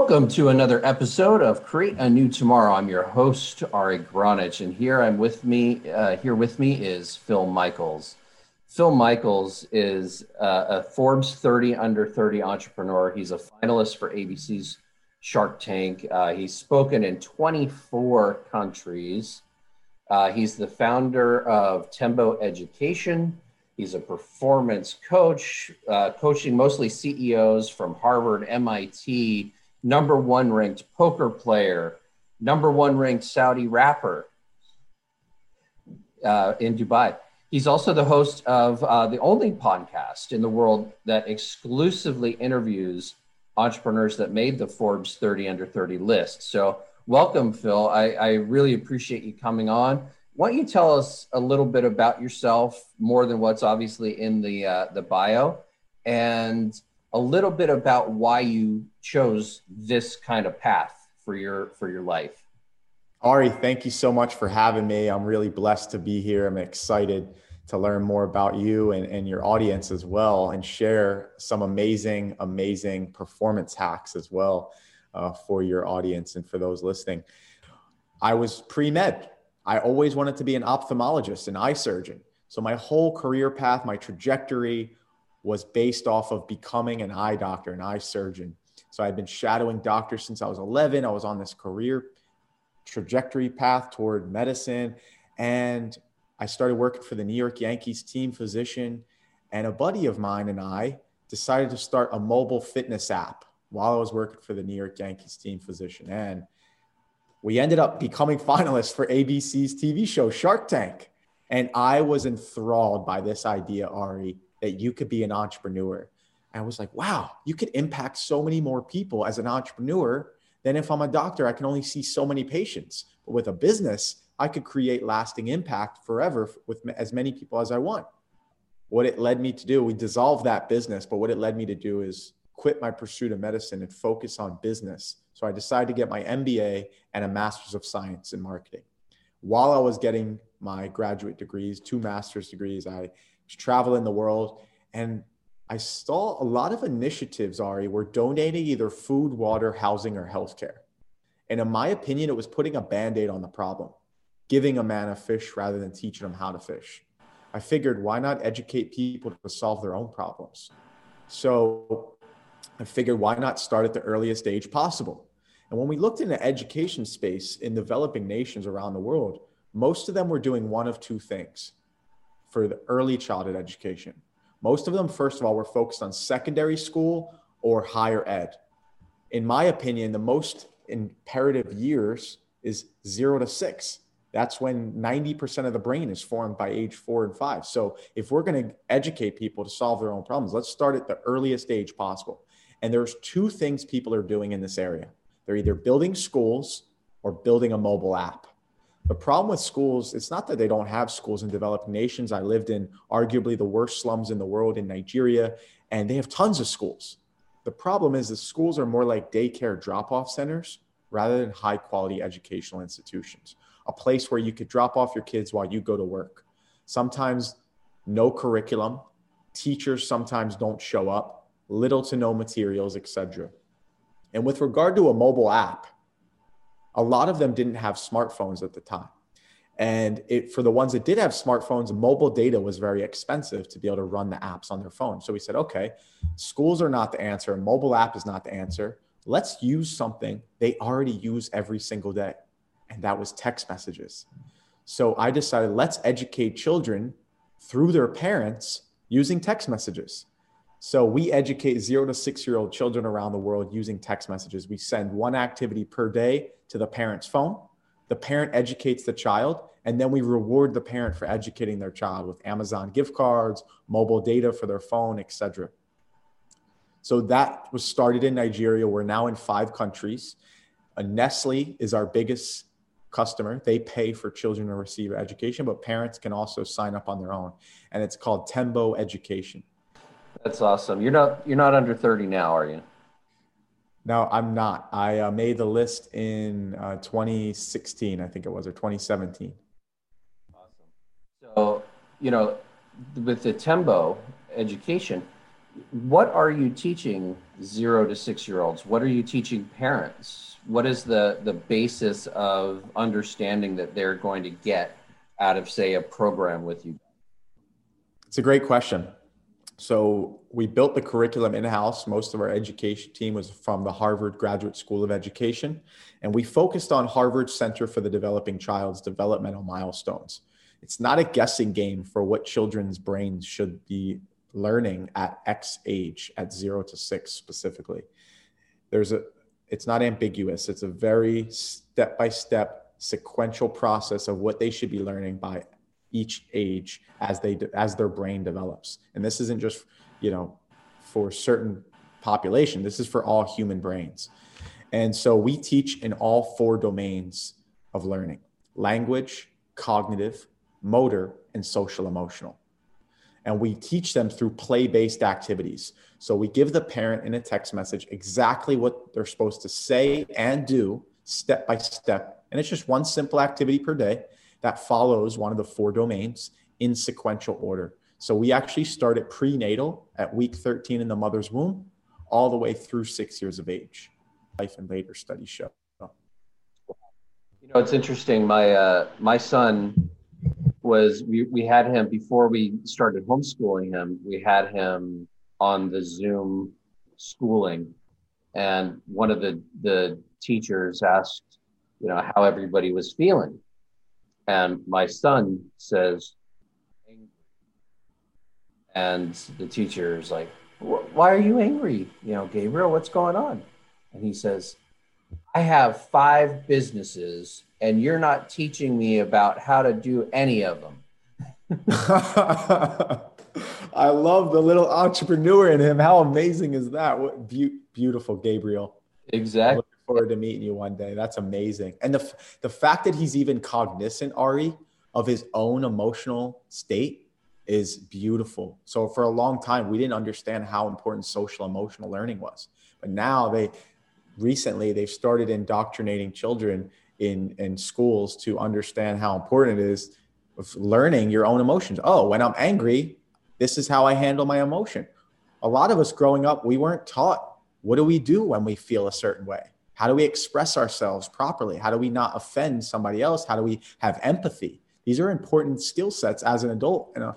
Welcome to another episode of Create a New Tomorrow. I'm your host Ari Gronich, and here I'm with me. Uh, here with me is Phil Michaels. Phil Michaels is uh, a Forbes 30 under 30 entrepreneur. He's a finalist for ABC's Shark Tank. Uh, he's spoken in 24 countries. Uh, he's the founder of Tembo Education. He's a performance coach, uh, coaching mostly CEOs from Harvard, MIT, number one ranked poker player, number one ranked Saudi rapper uh, in Dubai. He's also the host of uh, the only podcast in the world that exclusively interviews entrepreneurs that made the Forbes 30 under 30 list. So, welcome, Phil. I, I really appreciate you coming on. Why don't you tell us a little bit about yourself, more than what's obviously in the uh, the bio, and a little bit about why you chose this kind of path for your for your life. Ari, thank you so much for having me. I'm really blessed to be here. I'm excited to learn more about you and, and your audience as well and share some amazing, amazing performance hacks as well uh, for your audience and for those listening. I was pre med. I always wanted to be an ophthalmologist, an eye surgeon. So my whole career path, my trajectory was based off of becoming an eye doctor, an eye surgeon. So I'd been shadowing doctors since I was 11. I was on this career trajectory path toward medicine. And I started working for the New York Yankees team physician, and a buddy of mine and I decided to start a mobile fitness app while I was working for the New York Yankees team physician. And we ended up becoming finalists for ABC's TV show Shark Tank. And I was enthralled by this idea, Ari, that you could be an entrepreneur. I was like, wow, you could impact so many more people as an entrepreneur than if I'm a doctor. I can only see so many patients. But with a business, I could create lasting impact forever with as many people as I want. What it led me to do, we dissolved that business, but what it led me to do is quit my pursuit of medicine and focus on business. So I decided to get my MBA and a master's of science in marketing. While I was getting my graduate degrees, two master's degrees, I was traveling the world and I saw a lot of initiatives, Ari, were donating either food, water, housing, or healthcare. And in my opinion, it was putting a band aid on the problem giving a man a fish rather than teaching him how to fish. I figured why not educate people to solve their own problems? So I figured why not start at the earliest age possible? And when we looked in the education space in developing nations around the world, most of them were doing one of two things for the early childhood education. Most of them, first of all, were focused on secondary school or higher ed. In my opinion, the most imperative years is zero to six that's when 90% of the brain is formed by age four and five. So if we're going to educate people to solve their own problems, let's start at the earliest age possible. And there's two things people are doing in this area. They're either building schools or building a mobile app. The problem with schools, it's not that they don't have schools in developing nations. I lived in arguably the worst slums in the world in Nigeria, and they have tons of schools. The problem is the schools are more like daycare drop off centers rather than high quality educational institutions a place where you could drop off your kids while you go to work. Sometimes no curriculum, teachers sometimes don't show up, little to no materials, etc. And with regard to a mobile app, a lot of them didn't have smartphones at the time. And it, for the ones that did have smartphones, mobile data was very expensive to be able to run the apps on their phone. So we said, okay, schools are not the answer, mobile app is not the answer. Let's use something they already use every single day and that was text messages. So I decided let's educate children through their parents using text messages. So we educate zero to six year old children around the world using text messages. We send one activity per day to the parent's phone. The parent educates the child, and then we reward the parent for educating their child with Amazon gift cards, mobile data for their phone, etc. So that was started in Nigeria. We're now in five countries. Uh, Nestle is our biggest customer. They pay for children to receive education, but parents can also sign up on their own. And it's called Tembo Education. That's awesome. You're not you're not under 30 now, are you? No, I'm not. I uh, made the list in uh, 2016, I think it was, or 2017. Awesome. So, you know, with the Tembo education, what are you teaching zero to six year olds? What are you teaching parents? What is the, the basis of understanding that they're going to get out of, say, a program with you? It's a great question. So we built the curriculum in house. Most of our education team was from the Harvard Graduate School of Education. And we focused on Harvard Center for the Developing Child's developmental milestones. It's not a guessing game for what children's brains should be learning at X age, at zero to six specifically. There's a, it's not ambiguous. It's a very step by step sequential process of what they should be learning by each age as they as their brain develops. And this isn't just you know for certain population. This is for all human brains. And so we teach in all four domains of learning language cognitive motor and social emotional. And we teach them through play based activities. So we give the parent in a text message exactly what they're supposed to say and do step by step. And it's just one simple activity per day that follows one of the four domains in sequential order. So we actually start at prenatal at week 13 in the mother's womb, all the way through six years of age. Life and later studies show. You know, it's interesting. My uh, my son was we we had him before we started homeschooling him. We had him on the Zoom schooling, and one of the the teachers asked, you know, how everybody was feeling, and my son says, angry. and the teacher is like, why are you angry? You know, Gabriel, what's going on? And he says, I have five businesses and you're not teaching me about how to do any of them. I love the little entrepreneur in him. How amazing is that? What be- beautiful, Gabriel. Exactly forward to meeting you one day. That's amazing. And the the fact that he's even cognizant, Ari, of his own emotional state is beautiful. So for a long time, we didn't understand how important social emotional learning was, but now they recently they've started indoctrinating children in in schools to understand how important it is of learning your own emotions. Oh, when I'm angry, this is how I handle my emotion. A lot of us growing up, we weren't taught what do we do when we feel a certain way how do we express ourselves properly? How do we not offend somebody else? How do we have empathy? These are important skill sets as an adult. You know?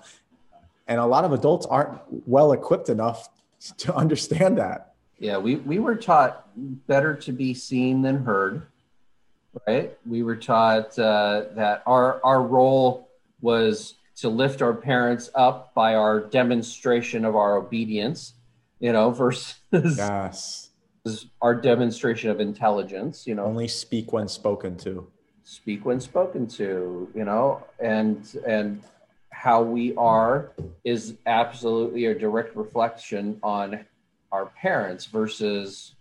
And a lot of adults aren't well equipped enough to understand that. Yeah, we, we were taught better to be seen than heard, right? We were taught uh, that our, our role was to lift our parents up by our demonstration of our obedience, you know, versus yes is our demonstration of intelligence you know. Only speak when spoken to. Speak when spoken to you know and and how we are is absolutely a direct reflection on our parents versus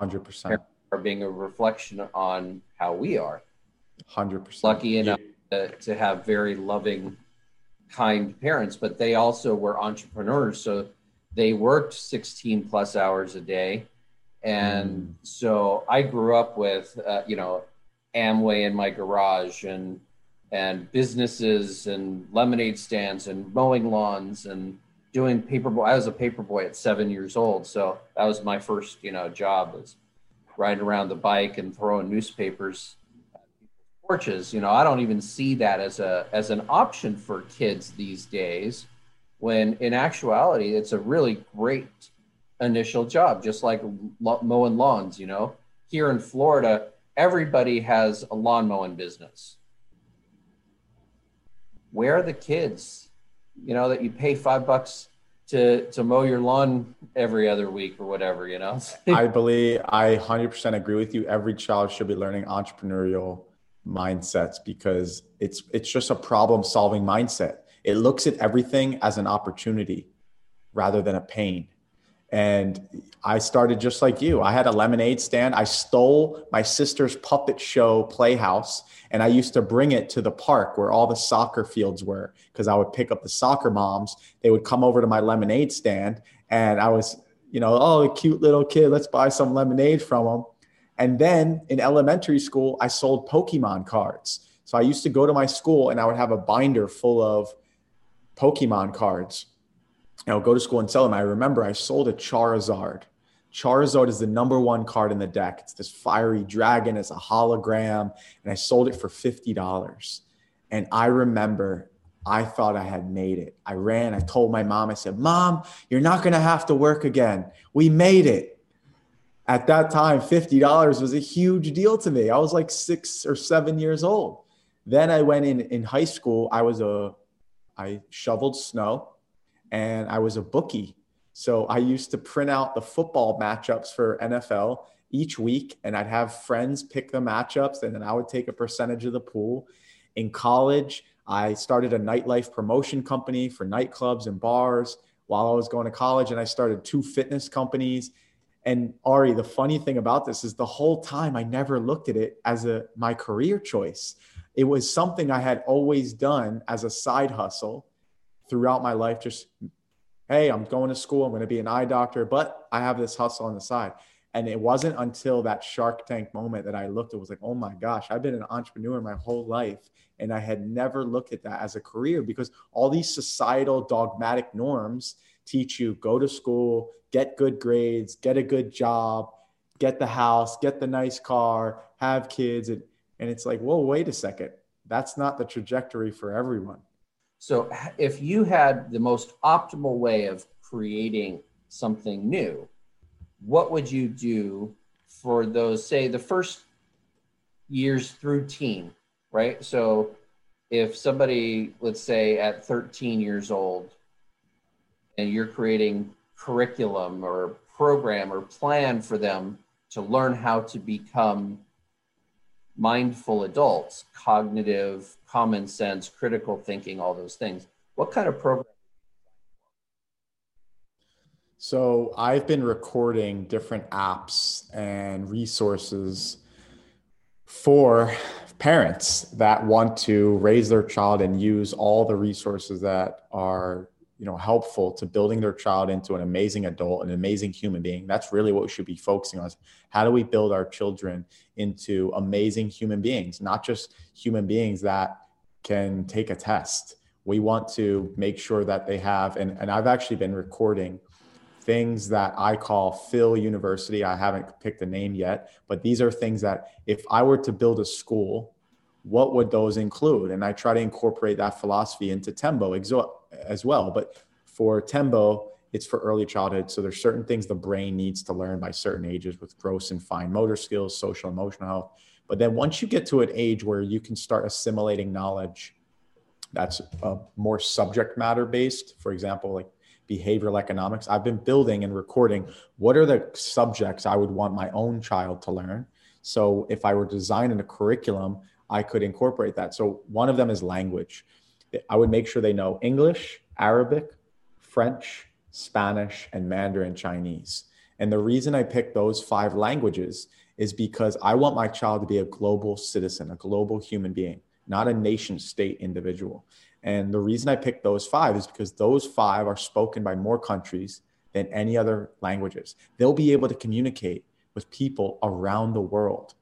100% are being a reflection on how we are. 100% lucky enough to, to have very loving kind parents but they also were entrepreneurs so they worked 16 plus hours a day and mm. so I grew up with, uh, you know, Amway in my garage and and businesses and lemonade stands and mowing lawns and doing paper boy. I was a paper boy at seven years old, so that was my first, you know, job was riding around the bike and throwing newspapers at people's porches. You know, I don't even see that as a as an option for kids these days. When in actuality, it's a really great initial job, just like mowing lawns. You know, here in Florida, everybody has a lawn mowing business. Where are the kids? You know that you pay five bucks to to mow your lawn every other week or whatever. You know. I believe I hundred percent agree with you. Every child should be learning entrepreneurial mindsets because it's it's just a problem solving mindset. It looks at everything as an opportunity rather than a pain. And I started just like you. I had a lemonade stand. I stole my sister's puppet show playhouse and I used to bring it to the park where all the soccer fields were because I would pick up the soccer moms. They would come over to my lemonade stand and I was, you know, oh, cute little kid, let's buy some lemonade from them. And then in elementary school, I sold Pokemon cards. So I used to go to my school and I would have a binder full of Pokemon cards I would go to school and sell them. I remember I sold a Charizard. Charizard is the number one card in the deck. It's this fiery dragon, it's a hologram, and I sold it for $50. And I remember I thought I had made it. I ran, I told my mom, I said, Mom, you're not gonna have to work again. We made it. At that time, $50 was a huge deal to me. I was like six or seven years old. Then I went in in high school. I was a, I shoveled snow and I was a bookie. So I used to print out the football matchups for NFL each week and I'd have friends pick the matchups and then I would take a percentage of the pool. In college, I started a nightlife promotion company for nightclubs and bars while I was going to college, and I started two fitness companies. And Ari, the funny thing about this is the whole time I never looked at it as a my career choice. It was something I had always done as a side hustle throughout my life. Just, hey, I'm going to school, I'm going to be an eye doctor, but I have this hustle on the side. And it wasn't until that Shark Tank moment that I looked, it was like, oh my gosh, I've been an entrepreneur my whole life. And I had never looked at that as a career because all these societal dogmatic norms teach you go to school, get good grades, get a good job, get the house, get the nice car, have kids. And, and it's like, well wait a second. That's not the trajectory for everyone. So if you had the most optimal way of creating something new, what would you do for those, say, the first years through teen, right? So if somebody, let's say at 13 years old, and you're creating curriculum or program or plan for them to learn how to become mindful adults, cognitive, common sense, critical thinking, all those things. What kind of program so I've been recording different apps and resources for parents that want to raise their child and use all the resources that are you know helpful to building their child into an amazing adult an amazing human being that's really what we should be focusing on is how do we build our children into amazing human beings not just human beings that can take a test we want to make sure that they have and, and i've actually been recording things that I call Phil University. I haven't picked a name yet, but these are things that if I were to build a school, what would those include? And I try to incorporate that philosophy into Tembo as well. But for Tembo, it's for early childhood. So there's certain things the brain needs to learn by certain ages with gross and fine motor skills, social emotional health. But then once you get to an age where you can start assimilating knowledge that's uh, more subject matter based, for example, like behavioral economics. I've been building and recording what are the subjects I would want my own child to learn. So if I were designing a curriculum, I could incorporate that. So one of them is language. I would make sure they know English, Arabic, French, Spanish, and Mandarin Chinese. And the reason I picked those five languages is because I want my child to be a global citizen, a global human being, not a nation state individual. And the reason I picked those five is because those five are spoken by more countries than any other languages. They'll be able to communicate with people around the world.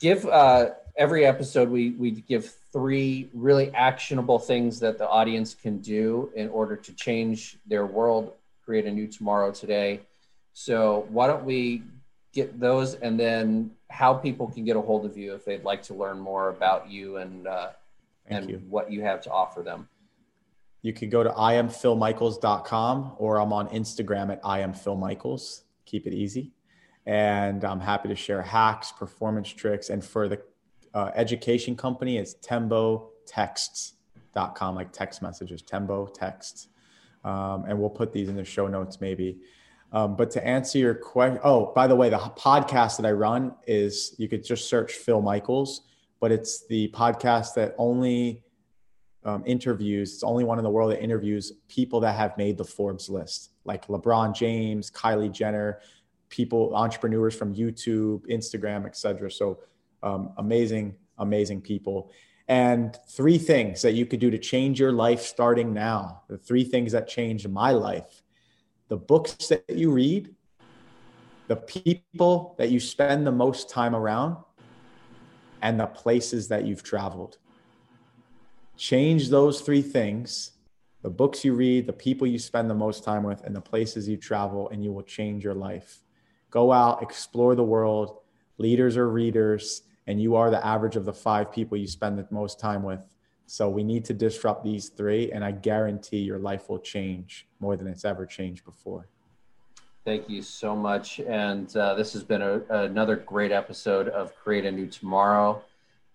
Give uh, every episode, we, we give three really actionable things that the audience can do in order to change their world, create a new tomorrow today. So, why don't we get those and then how people can get a hold of you if they'd like to learn more about you and uh, and you. what you have to offer them. You can go to iamphilmichaels.com or I'm on Instagram at iamphilmichaels. Keep it easy. And I'm happy to share hacks, performance tricks. And for the uh, education company, it's tembotexts.com, like text messages, Tembo Texts. Um, and we'll put these in the show notes maybe. Um, but to answer your question, oh, by the way, the podcast that I run is you could just search Phil Michaels but it's the podcast that only um, interviews, it's only one in the world that interviews people that have made the Forbes list, like LeBron James, Kylie Jenner, people, entrepreneurs from YouTube, Instagram, etc. So um, amazing, amazing people. And three things that you could do to change your life starting now. The three things that changed my life the books that you read, the people that you spend the most time around, and the places that you've traveled. Change those three things, the books you read, the people you spend the most time with, and the places you travel, and you will change your life. Go out, explore the world. Leaders are readers, and you are the average of the five people you spend the most time with. So we need to disrupt these three, and I guarantee your life will change more than it's ever changed before. Thank you so much. And uh, this has been a, another great episode of Create a New Tomorrow,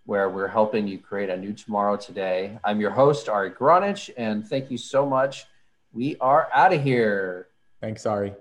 where we're helping you create a new tomorrow today. I'm your host, Ari Gronich, and thank you so much. We are out of here. Thanks, Ari.